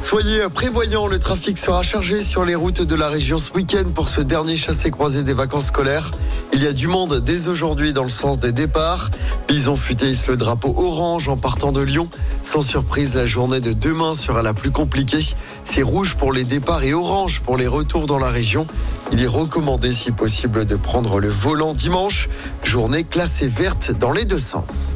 Soyez prévoyants, le trafic sera chargé sur les routes de la région ce week-end pour ce dernier chassé-croisé des vacances scolaires. Il y a du monde dès aujourd'hui dans le sens des départs. Bison futé le drapeau orange en partant de Lyon. Sans surprise, la journée de demain sera la plus compliquée. C'est rouge pour les départs et orange pour les retours dans la région. Il est recommandé si possible de prendre le volant dimanche. Journée classée verte dans les deux sens.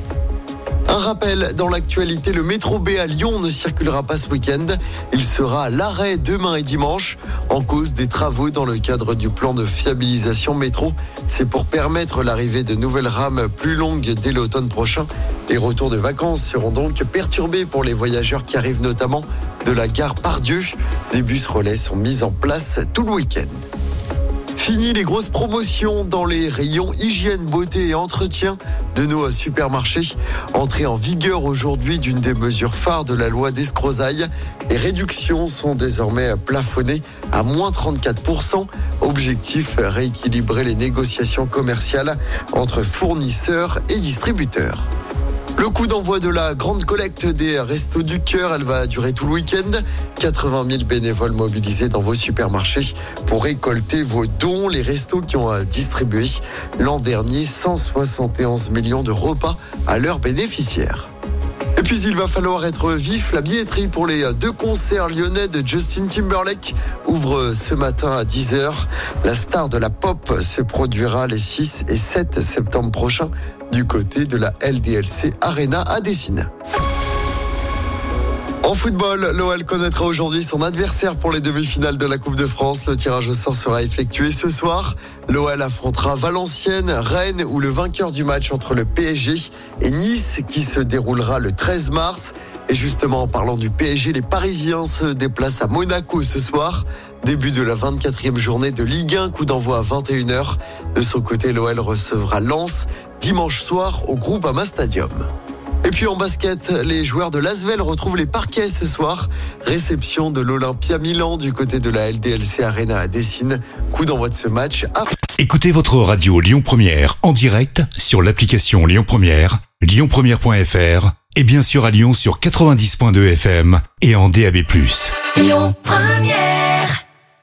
Un rappel, dans l'actualité, le métro B à Lyon ne circulera pas ce week-end. Il sera à l'arrêt demain et dimanche en cause des travaux dans le cadre du plan de fiabilisation métro. C'est pour permettre l'arrivée de nouvelles rames plus longues dès l'automne prochain. Les retours de vacances seront donc perturbés pour les voyageurs qui arrivent notamment de la gare Pardieu. Des bus relais sont mis en place tout le week-end. Fini les grosses promotions dans les rayons hygiène, beauté et entretien de nos supermarchés. Entrée en vigueur aujourd'hui d'une des mesures phares de la loi d'escrozaille. Les réductions sont désormais plafonnées à moins 34%. Objectif, rééquilibrer les négociations commerciales entre fournisseurs et distributeurs. Le coup d'envoi de la grande collecte des Restos du Cœur, elle va durer tout le week-end. 80 000 bénévoles mobilisés dans vos supermarchés pour récolter vos dons. Les restos qui ont distribué l'an dernier 171 millions de repas à leurs bénéficiaires. Puis il va falloir être vif. La billetterie pour les deux concerts lyonnais de Justin Timberlake ouvre ce matin à 10h. La star de la pop se produira les 6 et 7 septembre prochains du côté de la LDLC Arena à Dessine. En football, l'OL connaîtra aujourd'hui son adversaire pour les demi-finales de la Coupe de France. Le tirage au sort sera effectué ce soir. L'OL affrontera Valenciennes, Rennes ou le vainqueur du match entre le PSG et Nice qui se déroulera le 13 mars. Et justement, en parlant du PSG, les Parisiens se déplacent à Monaco ce soir. Début de la 24e journée de Ligue 1, coup d'envoi à 21h. De son côté, l'OL recevra Lens dimanche soir au groupe Ama Stadium. Et puis en basket, les joueurs de Lasvel retrouvent les parquets ce soir. Réception de l'Olympia Milan du côté de la LDLC Arena à Dessine. Coup d'envoi de ce match. Écoutez votre radio Lyon Première en direct sur l'application Lyon Première, lyonpremière.fr et bien sûr à Lyon sur 90.2 FM et en DAB+. Lyon Première